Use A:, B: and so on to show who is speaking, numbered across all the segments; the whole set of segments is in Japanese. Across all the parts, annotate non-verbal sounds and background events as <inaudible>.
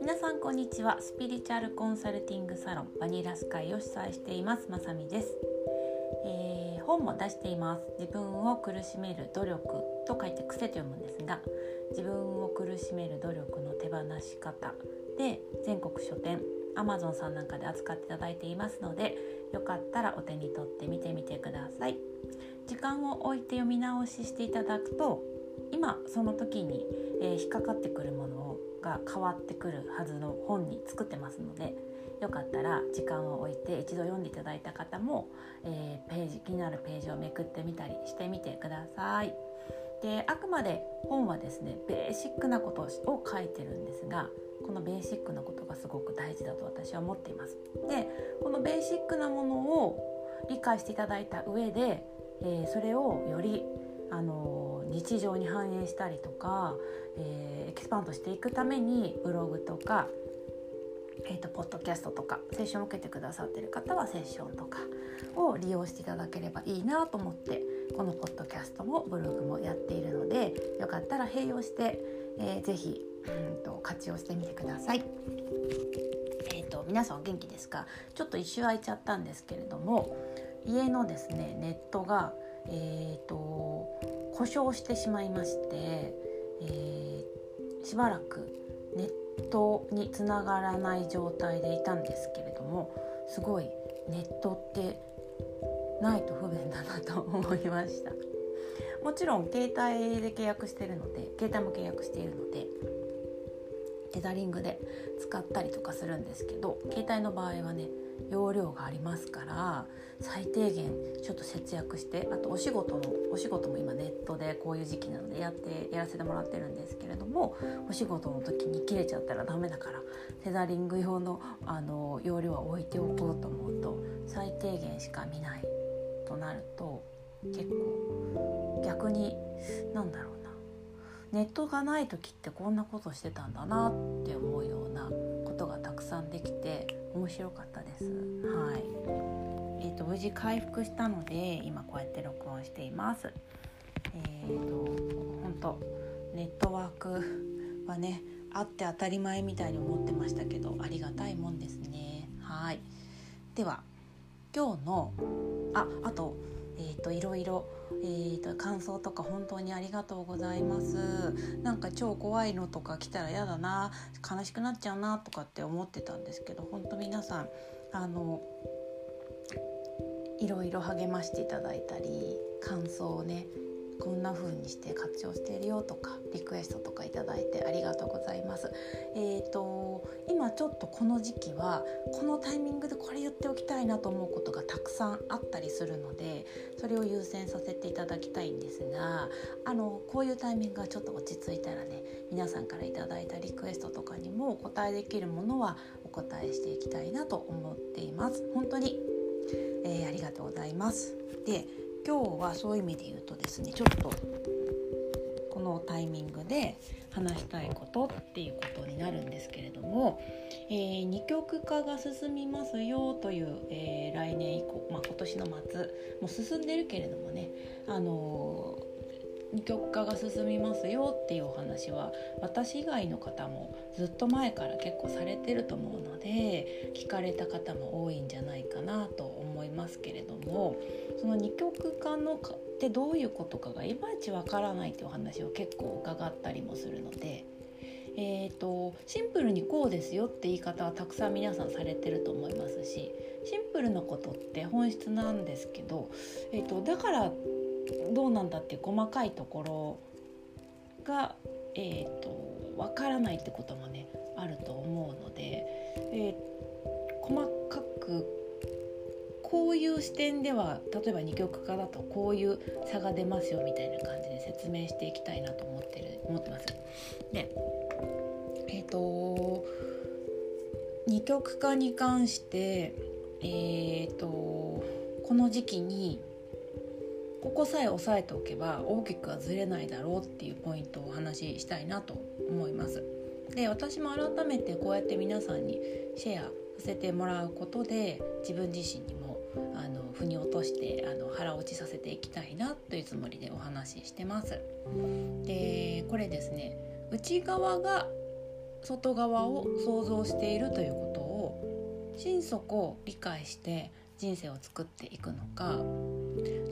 A: 皆さんこんにちは。スピリチュアルコンサルティングサロンバニラスカイを主催していますまさみです、えー、本も出しています。自分を苦しめる努力と書いて癖と読むんですが自分を苦しめる努力の手放し方。で全国書店 Amazon さんなんかで扱っていただいていますのでよかったらお手に取って見てみてください。時間を置いて読み直ししていただくと今その時に、えー、引っかかってくるものが変わってくるはずの本に作ってますのでよかったら時間を置いて一度読んでいただいた方も、えー、ページ気になるページをめくってみたりしてみてください。であくまで本はですねベーシックなことを書いてるんですがこのベーシックなことがすごく大事だと私は思っています。でこのベーシックなものを理解していただいた上で、え、それをよりあの日常に反映したりとか、えー、エキスパンドしていくためにブログとか、えーと、ポッドキャストとかセッションを受けてくださってる方はセッションとかを利用していただければいいなと思ってこのポッドキャストもブログもやっているのでよかったら併用して、えー、ぜひうんと活用してみてください。えーと、皆さんお元気ですか？ちょっと一周空いちゃったんですけれども家のですねネットが、えーと、故障してしまいまして、えー、しばらくネットにつながらない状態でいたんですけれどもすごいネットってないと不便だなと思いました。もちろん携帯で契約してるので携帯も契約しているのでテザリングで使ったりとかするんですけど携帯の場合はね容量がありますから最低限ちょっと節約してあとお仕事のお仕事も今ネットでこういう時期なのでやってやらせてもらってるんですけれどもお仕事の時に切れちゃったらダメだからテザリング用のあの容量は置いておこうと思うと最低限しか見ないとなると結構逆に何だろうな。ネットがない時ってこんなことしてたんだなって思うようなことがたくさんできて面白かったです。はいえーと、無事回復したので今こうやって録音しています。えーと本当ネットワークはねあって当たり前みたいに思ってましたけどありがたいもんですね。はいでは今日のああと,、えーといろいろえーと、感想とか本当にありがとうございます。なんか超怖いのとか来たら嫌だな悲しくなっちゃうなとかって思ってたんですけど本当皆さんあのいろいろ励ましていただいたり感想をねこんな風にして活用しているよとかリクエストとかいただいてありがとうございます。えーと、今ちょっとこの時期はこのタイミングでこれ言っておきたいなと思うことがたくさんあったりするのでそれを優先させていただきたいんですがあのこういうタイミングがちょっと落ち着いたらね皆さんから頂いたリクエストとかにもお答えできるものはお答えしていきたいなと思っています。本当に、えー、ありがとうございます。で今日はそういう意味で言うとですねちょっとこのタイミングで話したいことっていうことになるんですけれども、えー、二極化が進みますよという、えー、来年以降、まあ、今年の末もう進んでるけれどもね、あのー極化が進みますよっていうお話は私以外の方もずっと前から結構されてると思うので聞かれた方も多いんじゃないかなと思いますけれどもその二極化のってどういうことかがいまいちわからないっていうお話を結構伺ったりもするので。えーと、シンプルにこうですよって言い方はたくさん皆さんされてると思いますしシンプルなことって本質なんですけど、えーとだからどうなんだって細かいところが、えーと、分からないってこともねあると思うので、えー、細かくこういう視点では例えば二極化だとこういう差が出ますよみたいな感じで説明していきたいなと思ってる思ってます。でえっ、ー、と二極化に関してえっ、ー、とこの時期にここさえ押さえておけば大きくはずれないだろうっていうポイントをお話ししたいなと思います。で私も改めてこうやって皆さんにシェアさせてもらうことで自分自身にもあの腑に落としてあの腹落ちさせていきたいなというつもりでお話ししてます。でこれですね内側が外側を想像しているということを心底理解して人生を作っていくのか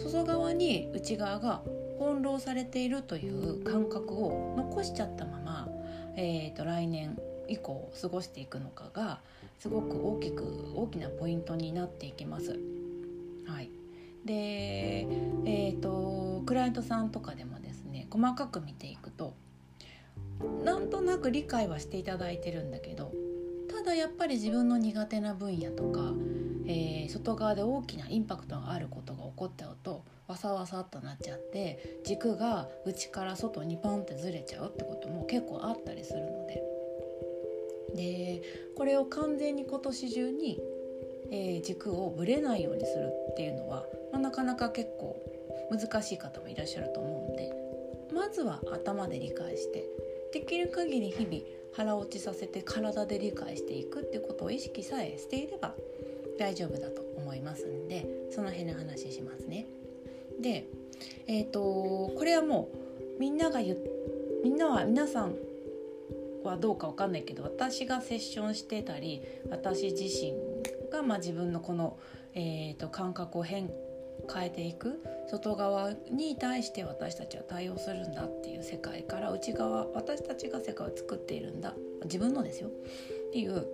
A: 外側に内側が翻弄されているという感覚を残しちゃったまま、えーと、来年以降過ごしていくのかがすごく大きく大きなポイントになっていきます。はい、で、えーとクライアントさんとかでもですね細かく見ていくとなんとなく理解はしていただいてるんだけどただやっぱり自分の苦手な分野とか、えー、外側で大きなインパクトがあることが起こっちゃうとわさわさっとなっちゃって軸が内から外にパンってずれちゃうってことも結構あったりするので。でこれを完全に今年中に、えー、軸をぶれないようにするっていうのは、まあ、なかなか結構難しい方もいらっしゃると思うんでまずは頭で理解してできる限り日々腹落ちさせて体で理解していくってことを意識さえしていれば大丈夫だと思いますんでその辺の話しますね。で、えーと、これはもうみんなが言みんなは皆さんはどうか分かんないけど私がセッションしてたり私自身がまあ自分のこの、えーと感覚を変化変えていく。外側に対して私たちは対応するんだっていう世界から内側私たちが世界を作っているんだ。自分のですよ。っていう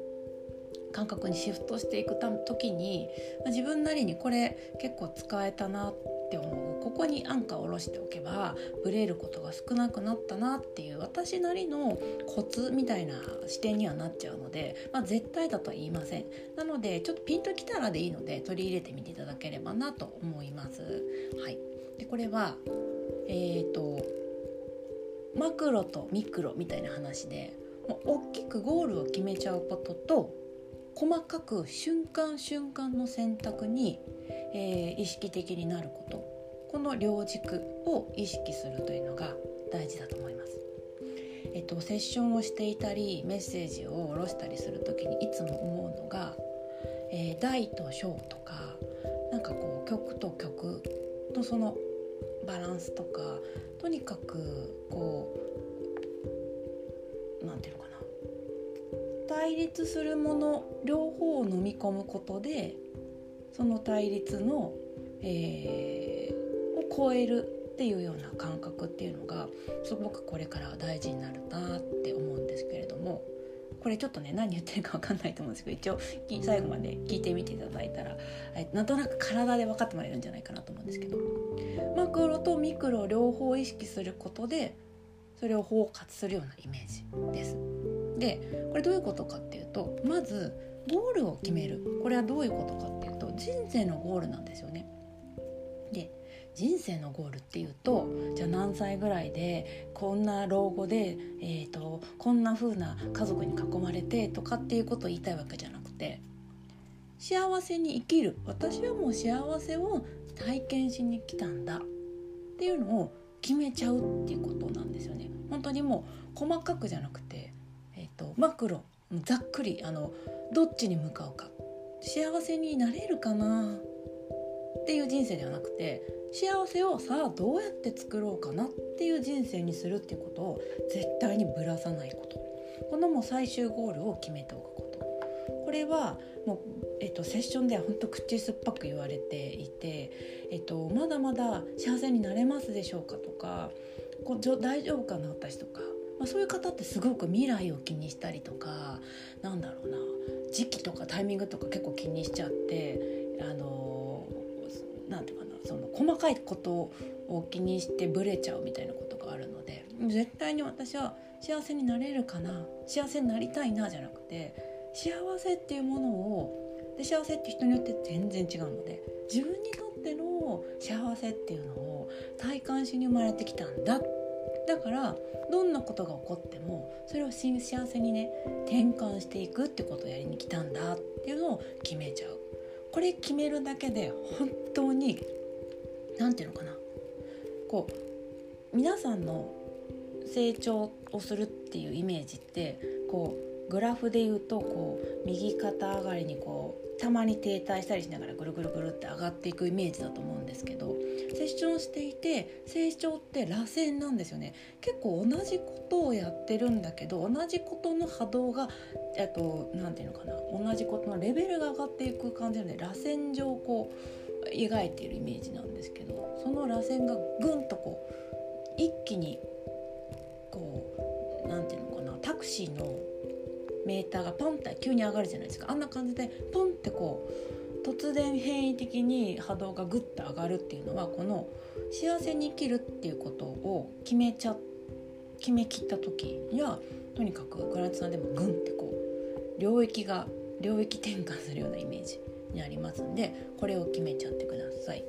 A: 感覚にシフトしていく時に自分なりにこれ結構使えたなってって思う。ここにアンカーを下ろしておけばブレることが少なくなったなっていう私なりのコツみたいな視点にはなっちゃうので、まあ、絶対だとは言いません。なのでちょっとピンときたらでいいので取り入れてみていただければなと思います。はい、でこれはえーとマクロとミクロみたいな話でもう大きくゴールを決めちゃうことと細かく瞬間瞬間の選択に、えー、意識的になることこの両軸を意識するというのが大事だと思います。えっと、セッションをしていたりメッセージを下ろしたりする時にいつも思うのが、えー、大と小とかなんかこう曲と曲のそのバランスとかとにかくこう対立するもの両方を飲み込むことでその対立の、えー超えるっていうような感覚っていうのがすごくこれからは大事になるなって思うんですけれどもこれちょっとね何言ってるか分かんないと思うんですけど一応最後まで聞いてみていただいたらなんとなく体で分かってもらえるんじゃないかなと思うんですけどマクロとミクロ両方意識することでそれを包括するようなイメージです。でこれどういうことかっていうとまずゴールを決めるこれはどういうことかっていうと人生のゴールなんですよね。で人生のゴールっていうとじゃあ何歳ぐらいでこんな老後で、えーと、こんな風な家族に囲まれてとかっていうことを言いたいわけじゃなくて幸せに生きる私はもう幸せを体験しに来たんだっていうのを決めちゃうっていうことなんですよね。本当にもう細かくじゃなくて、と、マクロざっくりあのどっちに向かうか。幸せになれるかな。っていう人生ではなくて幸せをさあどうやって作ろうかな。っていう人生にするっていうことを絶対にぶらさないこと。このもう最終ゴールを決めておくこと。これはもう、えっと、セッションでは本当口酸っぱく言われていて、えっと、まだまだ幸せになれますでしょうかとかこ大丈夫かな私とか、まあ、そういう方ってすごく未来を気にしたりとかなんだろうな時期とかタイミングとか結構気にしちゃってあのなていうかなその細かいことを気にしてブレちゃうみたいなことがあるので絶対に私は幸せになれるかな幸せになりたいなじゃなくて幸せっていうものをで幸せって人によって全然違うので自分にとっての幸せっていうのを体感しに生まれてきたんだってだからどんなことが起こってもそれを幸せにね転換していくってことをやりに来たんだっていうのを決めちゃう。これ決めるだけで本当に何て言うのかな。こう皆さんの成長をするっていうイメージってこうグラフで言うとこう右肩上がりにこうたまに停滞したりしながらぐるぐるぐるって上がっていくイメージだと思うんですけどセッションしていて成長って螺旋なんですよね。結構同じことをやってるんだけど同じことの波動がっと何て言うのかな。同じことのレベルが上がっていく感じなので螺旋状こう描いているイメージなんですけどその螺旋がぐんとこう一気にこう何て言うのかな。タクシーのメーターがポンって急に上がるじゃないですか。あんな感じでポンってこう突然変異的に波動がグッと上がるっていうのはこの幸せに生きるっていうことを決めちゃ決めきった時にはとにかくクライアントさんでもグンってこう領域が領域転換するようなイメージになります。んでこれを決めちゃってください。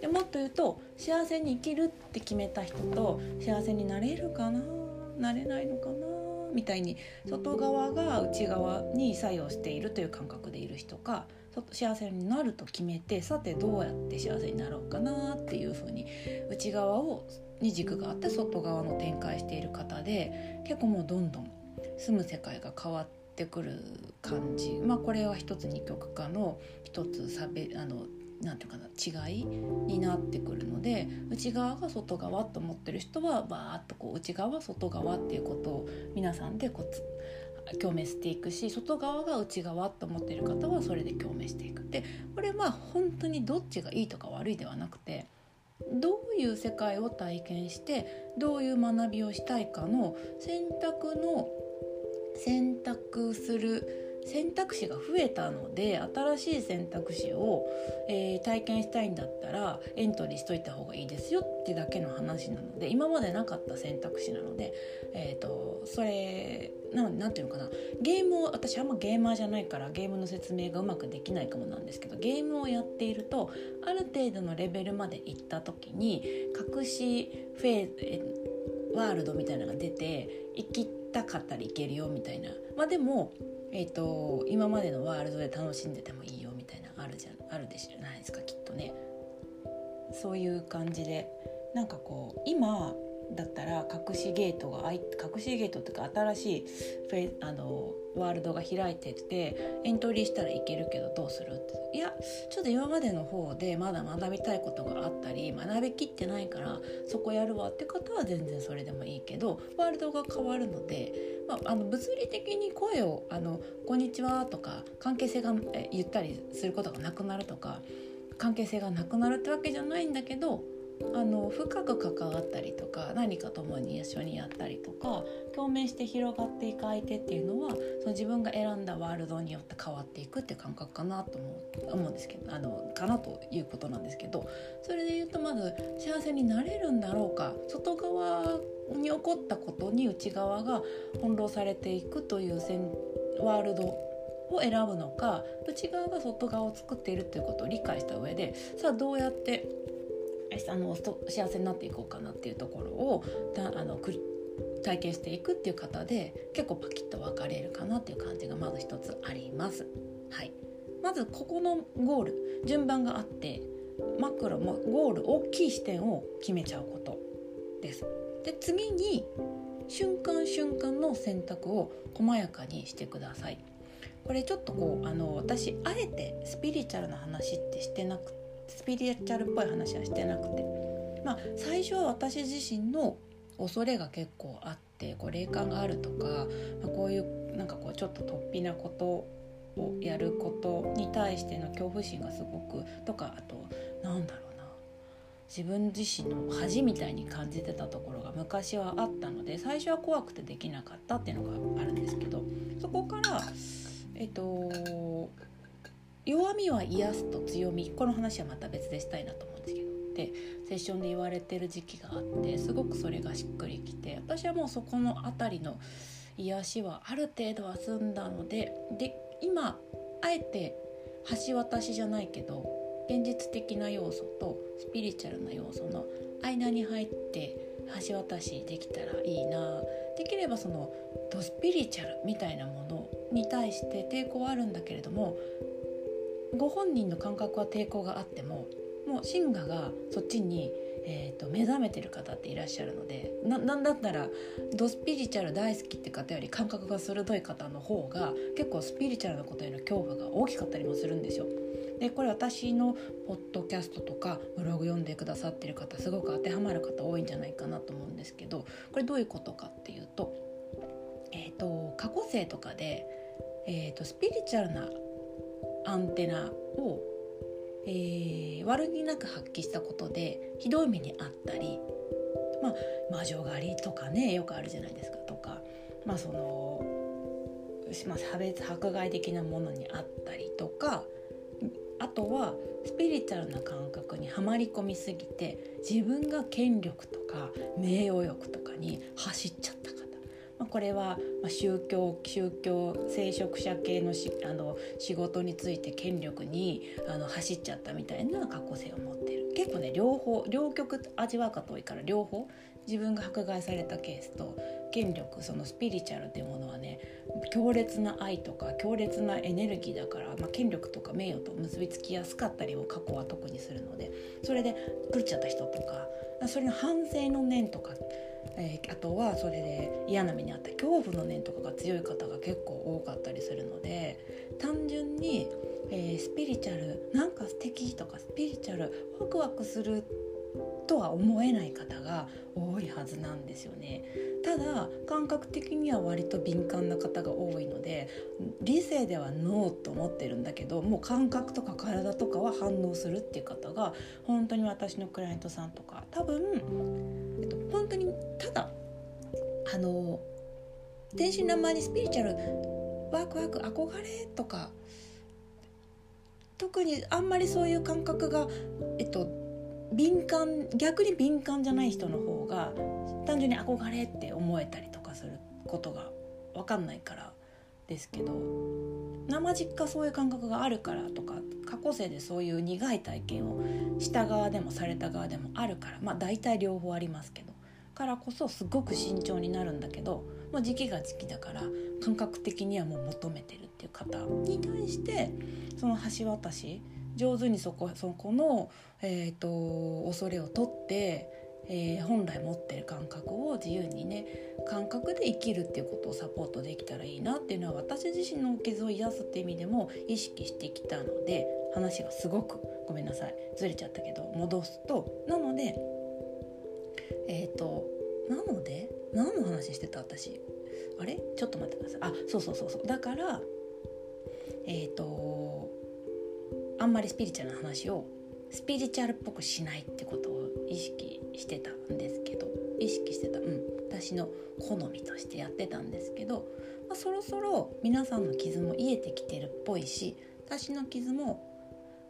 A: でもっと言うと幸せに生きるって決めた人と幸せになれるかななれないのかなみたいに外側が内側に作用しているという感覚でいる人か幸せになると決めてさてどうやって幸せになろうかなっていうふうに内側をに軸があって外側の展開している方で結構もうどんどん住む世界が変わってくる感じ。まあこれは一つ二極化の一つ差別あのなんていうかな違いになってくるので内側が外側と思ってる人はバーッとこう内側外側っていうことを皆さんでこう共鳴していくし外側が内側と思ってる方はそれで共鳴していく。でこれは本当にどっちがいいとか悪いではなくてどういう世界を体験してどういう学びをしたいかの選択の選択する選択肢が増えたので新しい選択肢を、えー、体験したいんだったらエントリーしといた方がいいですよってだけの話なので今までなかった選択肢なので、えーと、それなんていうのかな。ゲームを私あんまゲーマーじゃないからゲームの説明がうまくできないかもなんですけどゲームをやっているとある程度のレベルまで行った時に隠しフェーワールドみたいなのが出て行きてたかったらいけるよみたいな。まあでもえーと、今までのワールドで楽しんでてもいいよみたいなあるじゃん。あるでしょないですかきっとね。そういう感じで。なんかこう今だったら隠しゲートが隠しゲートっていうか新しいフェあのワールドが開いててエントリーしたらいけるけどどうするって。いやちょっと今までの方でまだ学びたいことがあったり学びきってないからそこやるわって方は全然それでもいいけどワールドが変わるので、まあ、あの物理的に声をあの「こんにちは」とか関係性が言ったりすることがなくなるとか関係性がなくなるってわけじゃないんだけどあの深く関わったりとか何か共に一緒にやったりとか共鳴して広がっていく相手っていうのはその自分が選んだワールドによって変わっていくって感覚かなと思う思うんですけどあのかなということなんですけどそれで言うとまず幸せになれるんだろうか外側に起こったことに内側が翻弄されていくというワールドを選ぶのか内側が外側を作っているということを理解した上でさあどうやってあの幸せになっていこうかなっていうところをあの体験していくっていう方で結構パキッと分かれるかなっていう感じがまず一つあります。はい、まずここのゴール順番があってマクロもゴール大きい視点を決めちゃうことです。で次に瞬間瞬間の選択を細やかにしてください。これちょっとこうあの私あえてスピリチュアルな話ってしてなくてスピリチュアルっぽい話はしてなくて。まあ最初は私自身の恐れが結構あってこう霊感があるとか、まあ、こういうなんかこうちょっと突飛なことをやることに対しての恐怖心がすごくとかあとなんだろうな。自分自身の恥みたいに感じてたところが昔はあったので最初は怖くてできなかったっていうのがあるんですけどそこからえっと弱みは癒すと強みこの話はまた別でしたいなと思うんですけど。でセッションで言われてる時期があってすごくそれがしっくりきて私はもうそこの辺りの癒しはある程度は済んだのでで今あえて橋渡しじゃないけど現実的な要素とスピリチュアルな要素の間に入って橋渡しできたらいいな。できればそのドスピリチュアルみたいなものに対して抵抗はあるんだけれどもご本人の感覚は抵抗があってももうシンガがそっちにえーと、目覚めてる方っていらっしゃるのでななんだったらドスピリチュアル大好きって方より感覚が鋭い方の方が結構スピリチュアルなことへの恐怖が大きかったりもするんですよ。でこれ私のポッドキャストとかブログ読んでくださってる方すごく当てはまる方多いんじゃないかなと思うんですけどこれどういうことかっていうと,、えーと、過去生とかで、えーとスピリチュアルなアンテナをえー、悪気なく発揮したことでひどい目にあったり、まあ、魔女狩りとかねよくあるじゃないですか。とか、まあそのま、差別迫害的なものにあったりとかあとはスピリチュアルな感覚にはまり込みすぎて自分が権力とか名誉欲とかに走っちゃった方まあ、これは宗教宗教聖職者系のしあの仕事について権力にあの走っちゃったみたいな過去性を持ってる。結構ね両方両極味わう方多いから両方自分が迫害されたケースと権力そのスピリチュアルっていうものはね強烈な愛とか強烈なエネルギーだから、まあ、権力とか名誉と結びつきやすかったりも過去は特にするのでそれで狂っちゃった人とかそれの反省の念とかえー、あとはそれで嫌な目にあった恐怖の念とかが強い方が結構多かったりするので単純に、えー、スピリチュアルなんか素敵とかスピリチュアルワクワクするとは思えない方が多いはずなんですよね。ただ感覚的には割と敏感な方が多いので理性ではノーと思ってるんだけどもう感覚とか体とかは反応するっていう方が本当に私のクライアントさんとか多分、本当にただあの天真爛漫にスピリチュアルワクワク憧れとか特にあんまりそういう感覚がえっと敏感逆に敏感じゃない人の方が単純に憧れって思えたりとかすることが分かんないからですけど生実家そういう感覚があるからとか過去生でそういう苦い体験をした側でもされた側でもあるからまあ大体両方ありますけど。からこそすごく慎重になるんだけど、まあ、時期が時期だから感覚的にはもう求めてるっていう方に対してその橋渡し上手にそこそこの、えーと、恐れを取って、えー、本来持ってる感覚を自由にね感覚で生きるっていうことをサポートできたらいいなっていうのは私自身の傷を癒すっていう意味でも意識してきたので話がすごくごめんなさいずれちゃったけど戻すと。なのでえっ、ー、となので何の話してた私。あれ？ちょっと待ってください。あそうそうそうそう。だからえっ、ー、とあんまりスピリチュアルな話をスピリチュアルっぽくしないってことを意識してたんですけど。意識してた。うん。私の好みとしてやってたんですけど、まあ、そろそろ皆さんの傷も癒えてきてるっぽいし私の傷も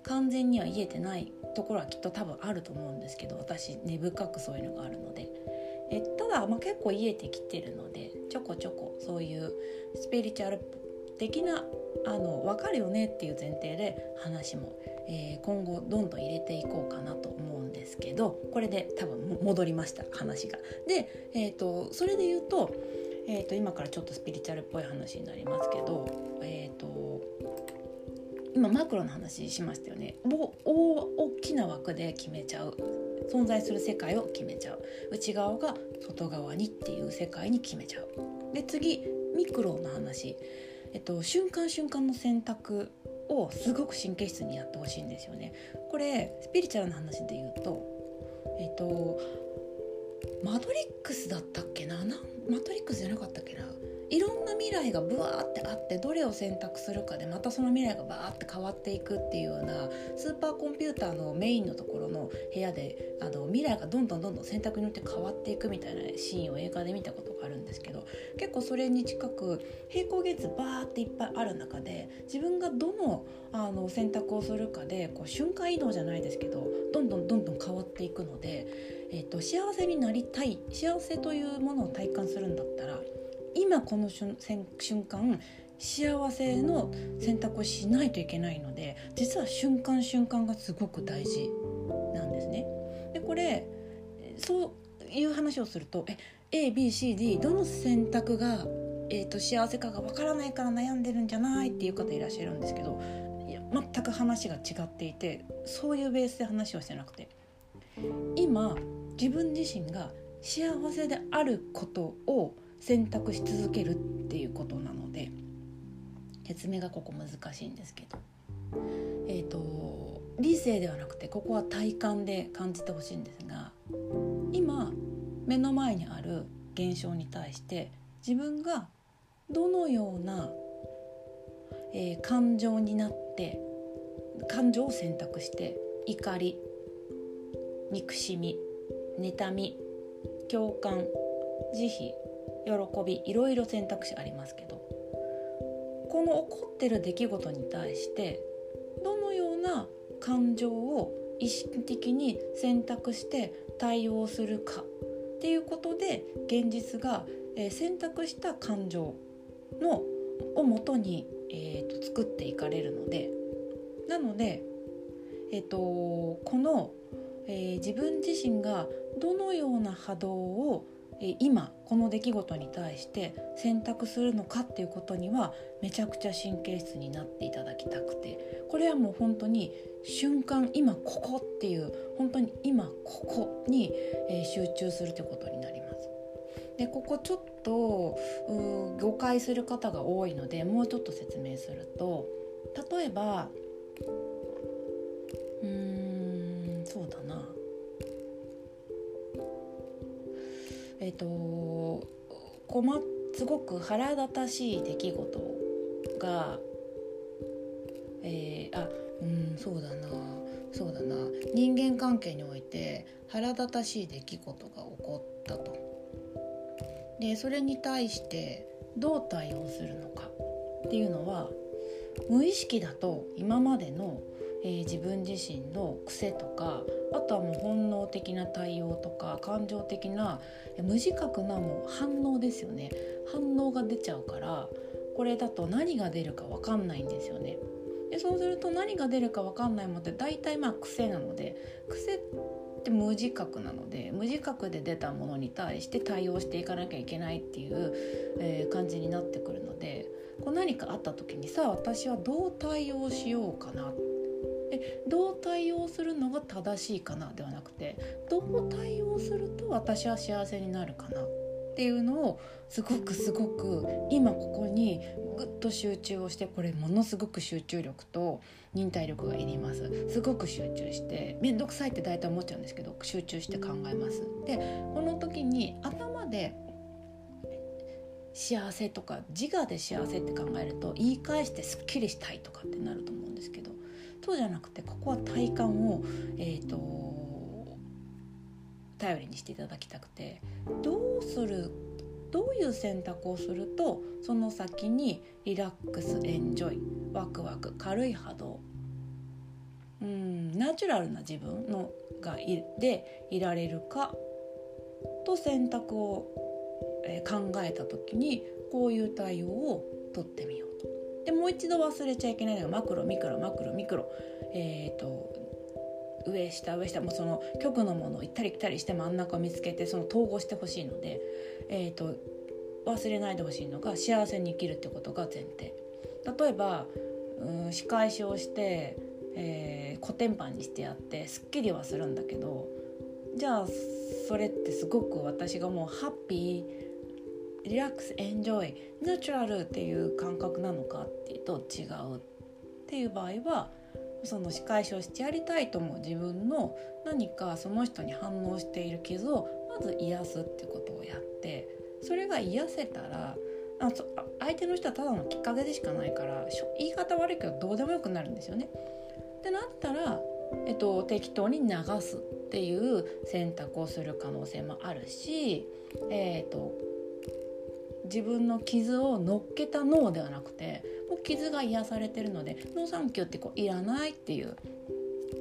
A: 完全には癒えてないところはきっと多分あると思うんですけど私根深くそういうのがあるのでえただ、まあ、結構癒えてきてるのでちょこちょこそういうスピリチュアル的なあの分かるよねっていう前提で話も、えー、今後どんどん入れていこうかなと思うんですけどこれで多分戻りました話が。で、えーと、それで言うと,、えーと、今からちょっとスピリチュアルっぽい話になりますけど、えーと、今マクロの話しましたよね。大きな枠で決めちゃう。存在する世界を決めちゃう。内側が外側にっていう世界に決めちゃう。で次ミクロの話。えっと、瞬間瞬間の選択をすごく神経質にやってほしいんですよね。これスピリチュアルな話で言うと、えっと、マトリックスだったっけなマトリックスじゃなかったっけな？いろんな未来がブワーってあってどれを選択するかでまたその未来がバーって変わっていくっていうようなスーパーコンピューターのメインのところの部屋であの未来がどんどんどんどん選択によって変わっていくみたいなシーンを映画で見たことがあるんですけど結構それに近く平行現実バーっていっぱいある中で自分がどのあの選択をするかでこう瞬間移動じゃないですけどどんどんどんどん変わっていくので、えー、と幸せになりたい幸せというものを体感するんだったら今この瞬間幸せの選択をしないといけないので実は瞬間瞬間がすごく大事なんですね。でこれそういう話をするとえ ABCD どの選択が、えーと、幸せかがわからないから悩んでるんじゃないっていう方いらっしゃるんですけどいや全く話が違っていてそういうベースで話をしてなくて今自分自身が幸せであることを選択し続けるっていうことなので説明がここ難しいんですけど。えっ、ー、と理性ではなくてここは体感で感じてほしいんですが今目の前にある現象に対して自分がどのような、えー、感情になって感情を選択して怒り憎しみ妬み共感慈悲喜びいろいろ選択肢ありますけどこの起こってる出来事に対してどのような感情を意識的に選択して対応するかっていうことで現実が、選択した感情のをもとに、えーと、作っていかれるのでなので、えーと、とこの、えー、自分自身がどのような波動を今この出来事に対して選択するのかっていうことにはめちゃくちゃ神経質になっていただきたくてこれはもう本当に瞬間今ここっていう本当に今ここに、集中するってことになります。でここちょっと誤解する方が多いのでもうちょっと説明すると例えばうーんそうだえっ、ー、と困すごく腹立たしい出来事がえー、あうんそうだなそうだな人間関係において腹立たしい出来事が起こったと。でそれに対してどう対応するのかっていうのは無意識だと今までのえー、自分自身の癖とかあとはもう本能的な対応とか感情的な無自覚なもう反応ですよね反応が出ちゃうからこれだと何が出るか分かんないんですよね。でそうすると何が出るか分かんないものって大体まあ癖なので癖って無自覚なので無自覚で出たものに対して対応していかなきゃいけないっていう、えー、感じになってくるのでこう何かあった時にさ私はどう対応しようかなってでどう対応するのが正しいかなではなくてどう対応すると私は幸せになるかなっていうのをすごくすごく今ここにぐっと集中をしてこれものすごく集中力と忍耐力がいります。すごく集中して面倒くさいって大体思っちゃうんですけど集中して考えます。でこの時に頭で幸せとか自我で幸せって考えると言い返してすっきりしたいとかってなると思うんですけどそうじゃなくてここは体感を、えーと、頼りにしていただきたくてどうするどういう選択をするとその先にリラックスエンジョイワクワク軽い波動うんナチュラルな自分のがいでいられるかと選択を、え、考えた時にこういう対応をとってみよう。でもう一度忘れちゃいけないのがマクロミクロマクロミクロ。えっ、ー、と上下上下。もその極のものを行ったり来たりして真ん中を見つけてその統合してほしいので、えーと、忘れないでほしいのが幸せに生きるってことが前提。例えばうん仕返しをして、えー、コテンパンにしてやってすっきりはするんだけどじゃあそれってすごく私がもうハッピーリラックスエンジョイナチュラルっていう感覚なのかっていうと違うっていう場合はその仕返しをしてやりたいと思う自分の何かその人に反応している傷をまず癒すってことをやってそれが癒せたらあ相手の人はただのきっかけでしかないから言い方悪いけどどうでもよくなるんですよね。ってなったら、えっと、適当に流すっていう選択をする可能性もあるし、えっと自分の傷を乗っけた No ではなくてもう傷が癒されてるので「No thank you」ってこういらないっていう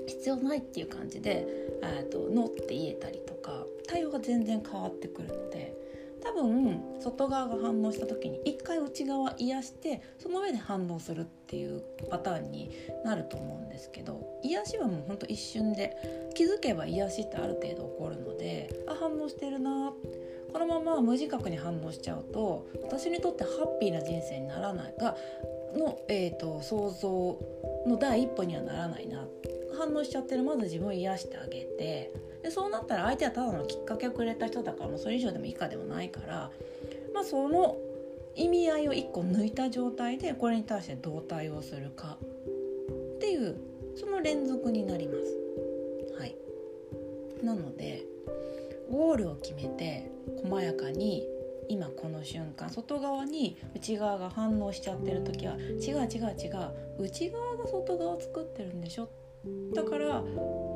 A: 必要ないっていう感じで「とノー」って言えたりとか対応が全然変わってくるので多分外側が反応した時に一回内側癒してその上で反応するっていうパターンになると思うんですけど癒しはもうほんと一瞬で気づけば癒しってある程度起こるのであ反応してるなってこのまま無自覚に反応しちゃうと私にとってハッピーな人生にならない。がの、えーと、想像の第一歩にはならないな。反応しちゃってる。まず自分を癒してあげて。でそうなったら相手はただのきっかけをくれた人だからもうそれ以上でも以下でもないからまあその意味合いを1個抜いた状態でこれに対してどう対応するか。っていうその連続になります。はい、なのでゴールを決めて細やかに今この瞬間外側に内側が反応しちゃってる時は違う違う違う内側が外側を作ってるんでしょ？だから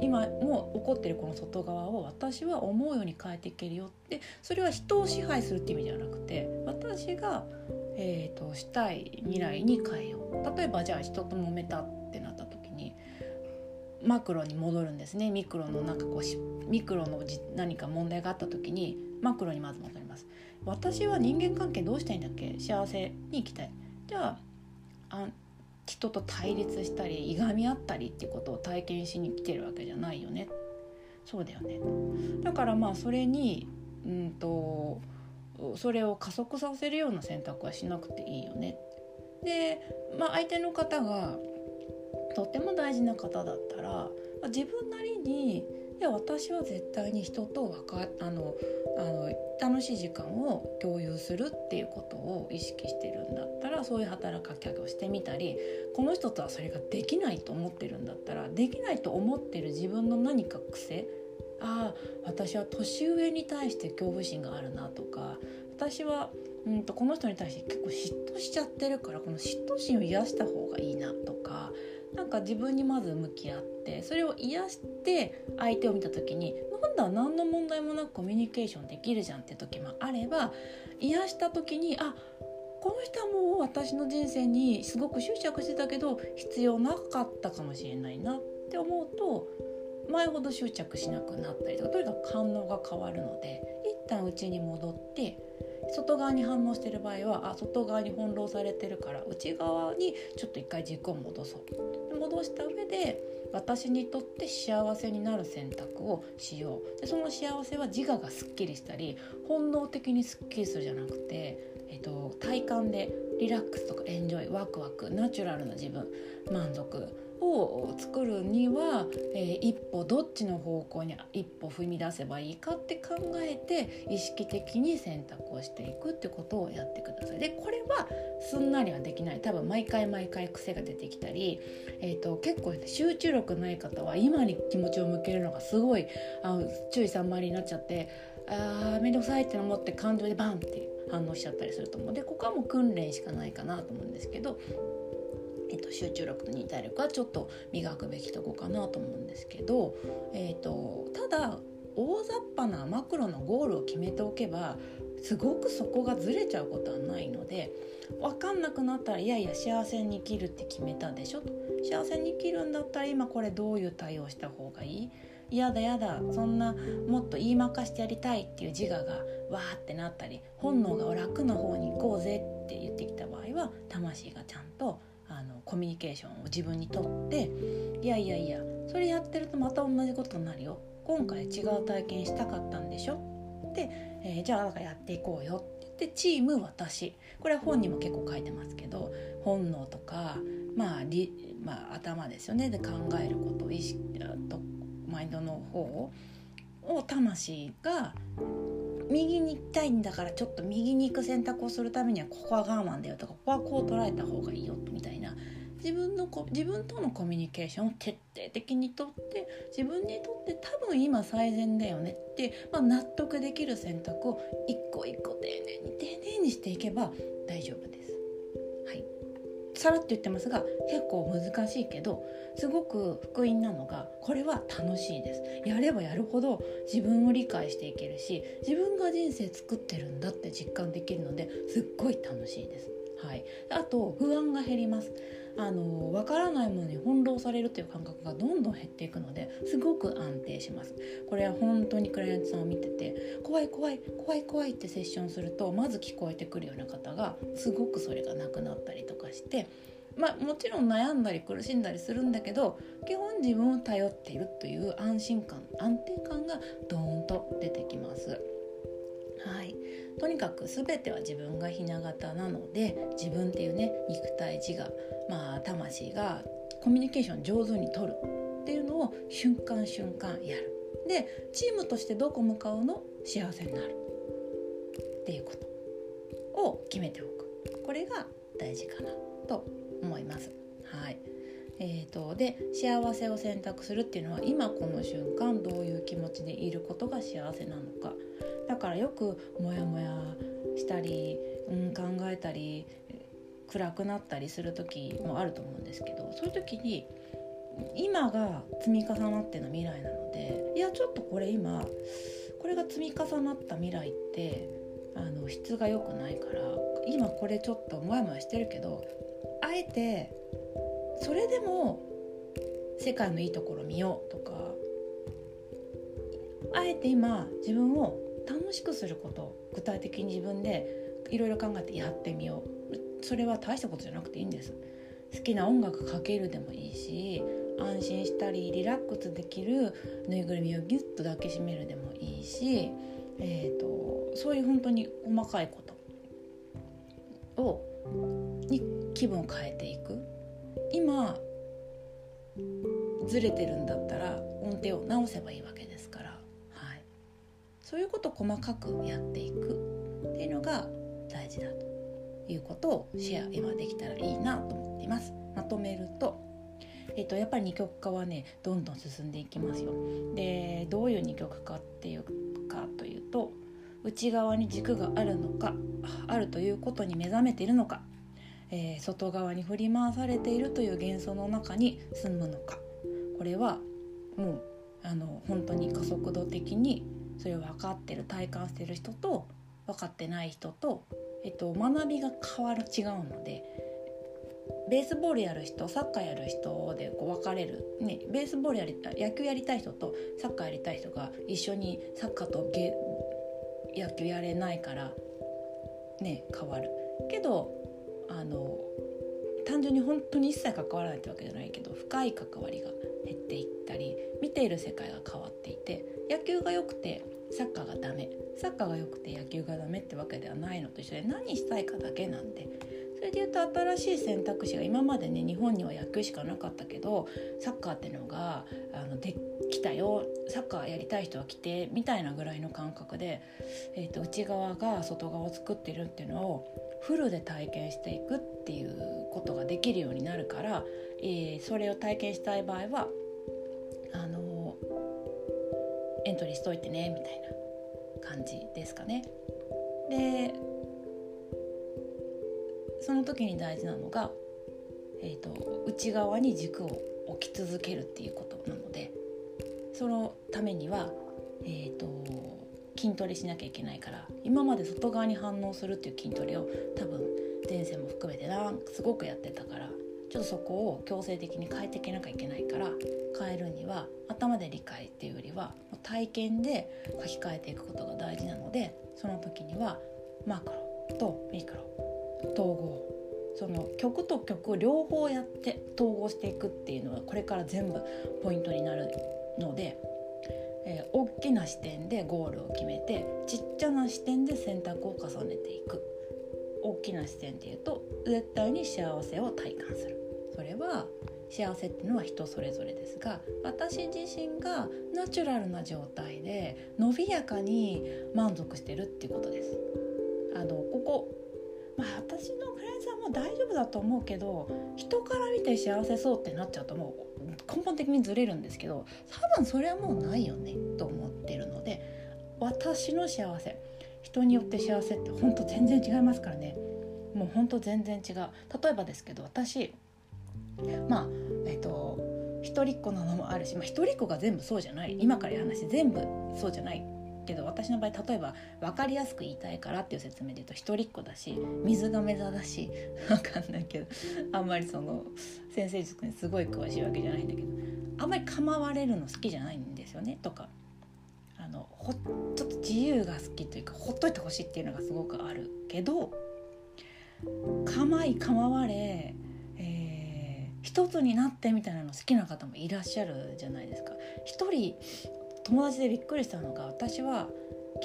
A: 今もう起こってるこの外側を私は思うように変えていけるよってそれは人を支配するって意味ではなくて私が、えーと、したい未来に変えよう。例えばじゃあ人と揉めたってなった時マクロに戻るんですね。ミクロのなんかこうミクロの何か問題があった時にマクロにまず戻ります。私は人間関係どうしたいんだっけ？幸せに生きたい。じゃああ人と対立したりいがみ合ったりっていうことを体験しに来てるわけじゃないよね。そうだよね。だからまあそれにうんとそれを加速させるような選択はしなくていいよね。で、まあ、相手の方がとっても大事な方だったら自分なりにいや私は絶対に人とかあのあの楽しい時間を共有するっていうことを意識してるんだったらそういう働きかけをしてみたりこの人とはそれができないと思ってるんだったらできないと思ってる自分の何か癖ああ私は年上に対して恐怖心があるなとか私はうんとこの人に対して結構嫉妬しちゃってるからこの嫉妬心を癒した方がいいなとかなんか自分にまず向き合ってそれを癒して相手を見た時になんだ何の問題もなくコミュニケーションできるじゃんって時もあれば癒した時にあこの人はもう私の人生にすごく執着してたけど必要なかったかもしれないなって思うと前ほど執着しなくなったりとかとにかく反応が変わるので一旦内に戻って外側に反応してる場合はあ外側に翻弄されてるから内側にちょっと一回軸を戻そう。戻した上で私にとって幸せになる選択をしよう。でその幸せは自我がすっきりしたり本能的にすっきりするじゃなくて、えっと、体感でリラックスとかエンジョイワクワクナチュラルな自分満足を作るには、えー、一歩どっちの方向に一歩踏み出せばいいかって考えて意識的に選択をしていくってことをやってください。でこれはすんなりはできない多分毎回毎回癖が出てきたり、えーと、結構集中力ない方は今に気持ちを向けるのがすごいあ注意散漫になっちゃってあー面倒くさいって思って感情でバンって反応しちゃったりすると思うでここはもう訓練しかないかなと思うんですけどえっと、集中力と忍耐力はちょっと磨くべきとこかなと思うんですけど、えっと、ただ大雑把なマクロのゴールを決めておけばすごくそこがずれちゃうことはないので分かんなくなったらいやいや幸せに生きるって決めたでしょと。幸せに生きるんだったら今これどういう対応した方がいい？嫌だ嫌だ。そんなもっと言いまかしてやりたいっていう自我がわーってなったり本能が楽な方に行こうぜって言ってきた場合は魂がちゃんとのコミュニケーションを自分にとっていやいやいやそれやってるとまた同じことになるよ。今回違う体験したかったんでしょ？で、えー、じゃあやっていこうよ。って言ってチーム私。これは本にも結構書いてますけど本能とか、まありまあ、頭ですよね。で考えること意識とマインドの方を魂が右に行きたいんだからちょっと右に行く選択をするためにはここは我慢だよとかここはこう捉えた方がいいよみたいな自分の自分とのコミュニケーションを徹底的にとって自分にとって多分今最善だよねって、まあ、納得できる選択を一個一個丁寧に丁寧にしていけば大丈夫です。さらっと言ってますが結構難しいけどすごく福音なのがこれは楽しいです。やればやるほど自分を理解していけるし自分が人生作ってるんだって実感できるのですっごい楽しいです。はい、あと不安が減ります。あの分からないものに翻弄されるという感覚がどんどん減っていくのですごく安定しますこれは本当にクライアントさんを見てて怖い怖い怖い怖いってセッションするとまず聞こえてくるような方がすごくそれがなくなったりとかしてまあ、もちろん悩んだり苦しんだりするんだけど基本自分を頼っているという安心感安定感がドーンと出てきます。はい、とにかく全ては自分がひな形なので自分っていうね肉体自我、まあ、魂がコミュニケーション上手にとる。っていうのを瞬間瞬間やる。でチームとしてどこ向かうの？幸せになる。っていうことを決めておく。これが大事かなと思います。はい。えーと、で幸せを選択するっていうのは今この瞬間どういう気持ちでいることが幸せなのか。だからよくモヤモヤしたり、うん、考えたり暗くなったりする時もあると思うんですけどそういう時に今が積み重なっての未来なのでいやちょっとこれ今これが積み重なった未来ってあの質が良くないから今これちょっとモヤモヤしてるけどあえてそれでも世界のいいところ見ようとかあえて今自分を楽しくすること具体的に自分でいろいろ考えてやってみよう。それは大したことじゃなくていいんです。好きな音楽かけるでもいいし安心したりリラックスできるぬいぐるみをギュッと抱きしめるでもいいし、えーと、そういう本当に細かいことをに気分を変えていく。今ずれてるんだったら音程を直せばいいわけです、そういうことを細かくやっていくっていうのが大事だということをシェア今できたらいいなと思っています。まとめるとえっと、やっぱり二極化はねどんどん進んでいきますよ。でどういう二極化っていうかというと内側に軸があるのかあるということに目覚めているのかえー、外側に振り回されているという幻想の中に住むのかこれはもうあの本当に加速度的にそれを分かってる体感してる人と分かってない人と、えっと、学びが変わる違うのでベースボールやる人サッカーやる人でこう分かれる、ね、ベースボールやりたい野球やりたい人とサッカーやりたい人が一緒にサッカーとゲ野球やれないからね変わる。けどあの単純に本当に一切関わらないってわけじゃないけど深い関わりが減っていったり見ている世界が変わっていて野球が良くてサッカーがダメ。サッカーが良くて野球がダメってわけではないのと一緒で何したいかだけなんで。それで言うと新しい選択肢が今までね日本には野球しかなかったけどサッカーっていうのがあのできたよ。サッカーやりたい人は来てみたいなぐらいの感覚で、えーと内側が外側を作ってるっていうのをフルで体験していくっていうことができるようになるから、えー、それを体験したい場合はあのエントリーしといてねみたいな感じですかね。でその時に大事なのが、えーと、内側に軸を置き続けるっていうことなのでそのためには、えーと筋トレしなきゃいけないから今まで外側に反応するっていう筋トレを多分前世も含めてなすごくやってたからちょっとそこを強制的に変えていけなきゃいけないから変えるには頭で理解っていうよりは体験で書き換えていくことが大事なのでその時にはマクロとミクロ統合。その曲と曲を両方やって統合していくっていうのはこれから全部ポイントになるのでえー、大きな視点でゴールを決めてちっちゃな視点で選択を重ねていく。大きな視点で言うと絶対に幸せを体感する。それは幸せっていうのは人それぞれですが私自身がナチュラルな状態で伸びやかに満足してるっていうことです。あのここまあ私のクライアントさんも大丈夫だと思うけど人から見て幸せそうってなっちゃうともう根本的にずれるんですけど多分それはもうないよねと思ってるので私の幸せ人によって幸せって本当全然違いますからねもう本当全然違う例えばですけど私まあえっ、と一人っ子なのもあるし、まあ、一人っ子が全部そうじゃない。今から言う話全部そうじゃない。けど私の場合例えば分かりやすく言いたいからっていう説明で言うと一人っ子だし水亀座だし <laughs> 分かんないけどあんまりその先生術にすごい詳しいわけじゃないんだけどあんまり構われるの好きじゃないんですよね。とかあのほちょっと自由が好きというかほっといてほしいっていうのがすごくあるけど構い構われ一つになってみたいなの好きな方もいらっしゃるじゃないですか。一人友達でびっくりしたのが私は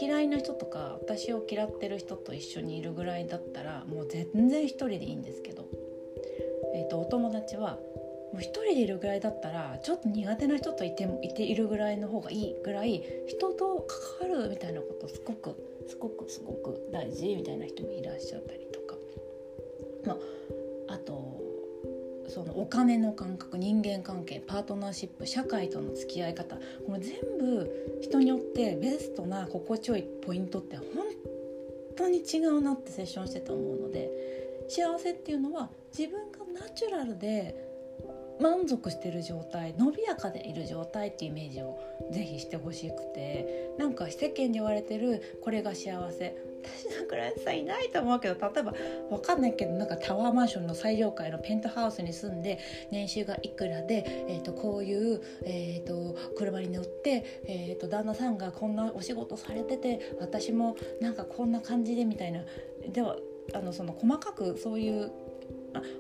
A: 嫌いな人とか私を嫌ってる人と一緒にいるぐらいだったらもう全然一人でいいんですけど、えーと、お友達はもう一人でいるぐらいだったらちょっと苦手な人といていているぐらいの方がいいぐらい人と関わるみたいなことすごくすごくすごく大事みたいな人もいらっしゃったりとか、まあ、あとそのお金の感覚人間関係パートナーシップ社会との付き合い方この全部人によってベストな心地よいポイントって本当に違うなってセッションしてて思うので幸せっていうのは自分がナチュラルで満足してる状態伸びやかでいる状態っていうイメージをぜひしてほしくてなんか世間で言われてるこれが幸せ私のクライアントさんいないと思うけど例えば分かんないけどなんかタワーマンションの最上階のペントハウスに住んで年収がいくらで、えー、とこういう、えー、と車に乗って、えー、と旦那さんがこんなお仕事されてて私もなんかこんな感じでみたいな。ではあのその細かくそういう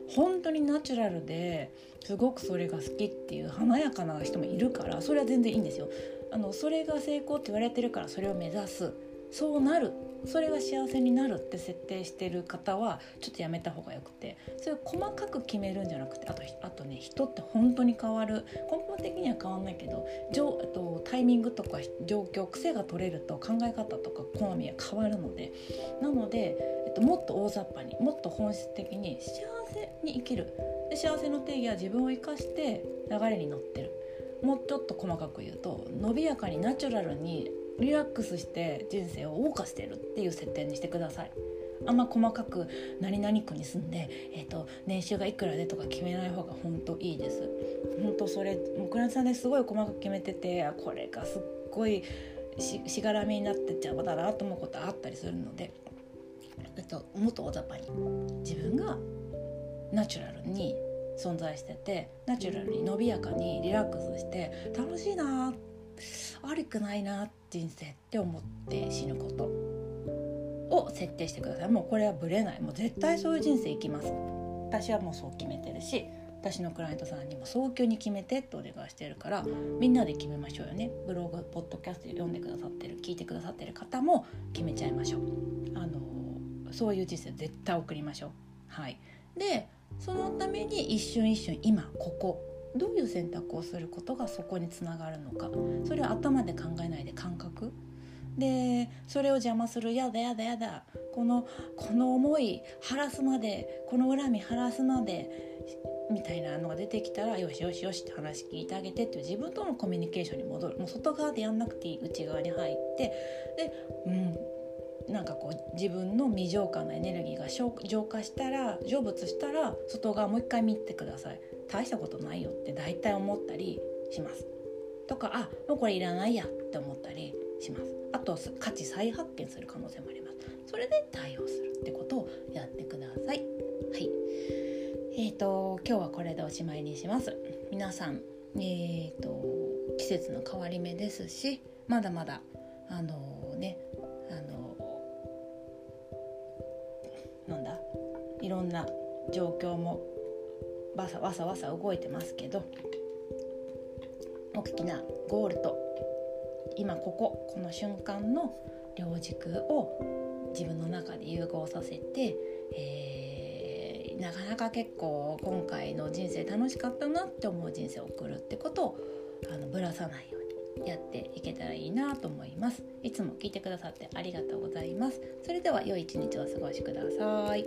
A: 本当にナチュラルですごくそれが好きっていう華やかな人もいるからそれは全然いいんですよ。あのそれが成功って言われてるからそれを目指す。そうなる。それが幸せになるって設定してる方はちょっとやめた方がよくてそれを細かく決めるんじゃなくてあとあとね人って本当に変わる。根本的には変わんないけどあとタイミングとか状況癖が取れると考え方とか好みは変わるので。なので、えっと、もっと大雑把にもっと本質的に幸せに生きる。で幸せの定義は自分を生かして流れに乗ってる。もうちょっと細かく言うと伸びやかにナチュラルにリラックスして人生を謳歌してるっていう設定にしてください。あんま細かく何々区に住んで、えーと、年収がいくらでとか決めない方が本当いいです。本当それもうクランさんですごい細かく決めててこれがすっごいしがらみになってっちゃうだなと思うことあったりするので、えっと、もっと大雑把に自分がナチュラルに存在しててナチュラルに伸びやかにリラックスして楽しいなって悪くないな人生って思って死ぬことを設定してください。もうこれはブレない。もう絶対そういう人生生きます。私はもうそう決めてるし私のクライアントさんにも早急に決めてってお願いしてるからみんなで決めましょうよね。ブログポッドキャスト読んでくださってる聞いてくださってる方も決めちゃいましょう。あのそういう人生絶対送りましょう。はい。でそのために一瞬一瞬今ここどういう選択をすることがそこにつながるのか。それを頭で考えないで感覚。でそれを邪魔する「やだやだやだ」このこの思い晴らすまでこの恨み晴らすまでみたいなのが出てきたらよしよしよしって話聞いてあげてっていう自分とのコミュニケーションに戻る。もう外側でやんなくていい内側に入って。でうん。なんかこう自分の未浄化のエネルギーが浄化したら成仏したら外側もう一回見てください。大したことないよって大体思ったりします。とかあもうこれいらないやって思ったりします。あと価値再発見する可能性もあります。それで対応するってことをやってください。はい。えーと今日はこれでおしまいにします。皆さんえーと季節の変わり目ですしまだまだあのー、ねなんだいろんな状況もわさわさわさ動いてますけど大きなゴールと今こここの瞬間の両軸を自分の中で融合させて、えー、なかなか結構今回の人生楽しかったなって思う人生を送るってことをあのぶらさないようにやっていけたらいいなと思います。いつも聞いてくださってありがとうございます。それでは良い一日をお過ごしください。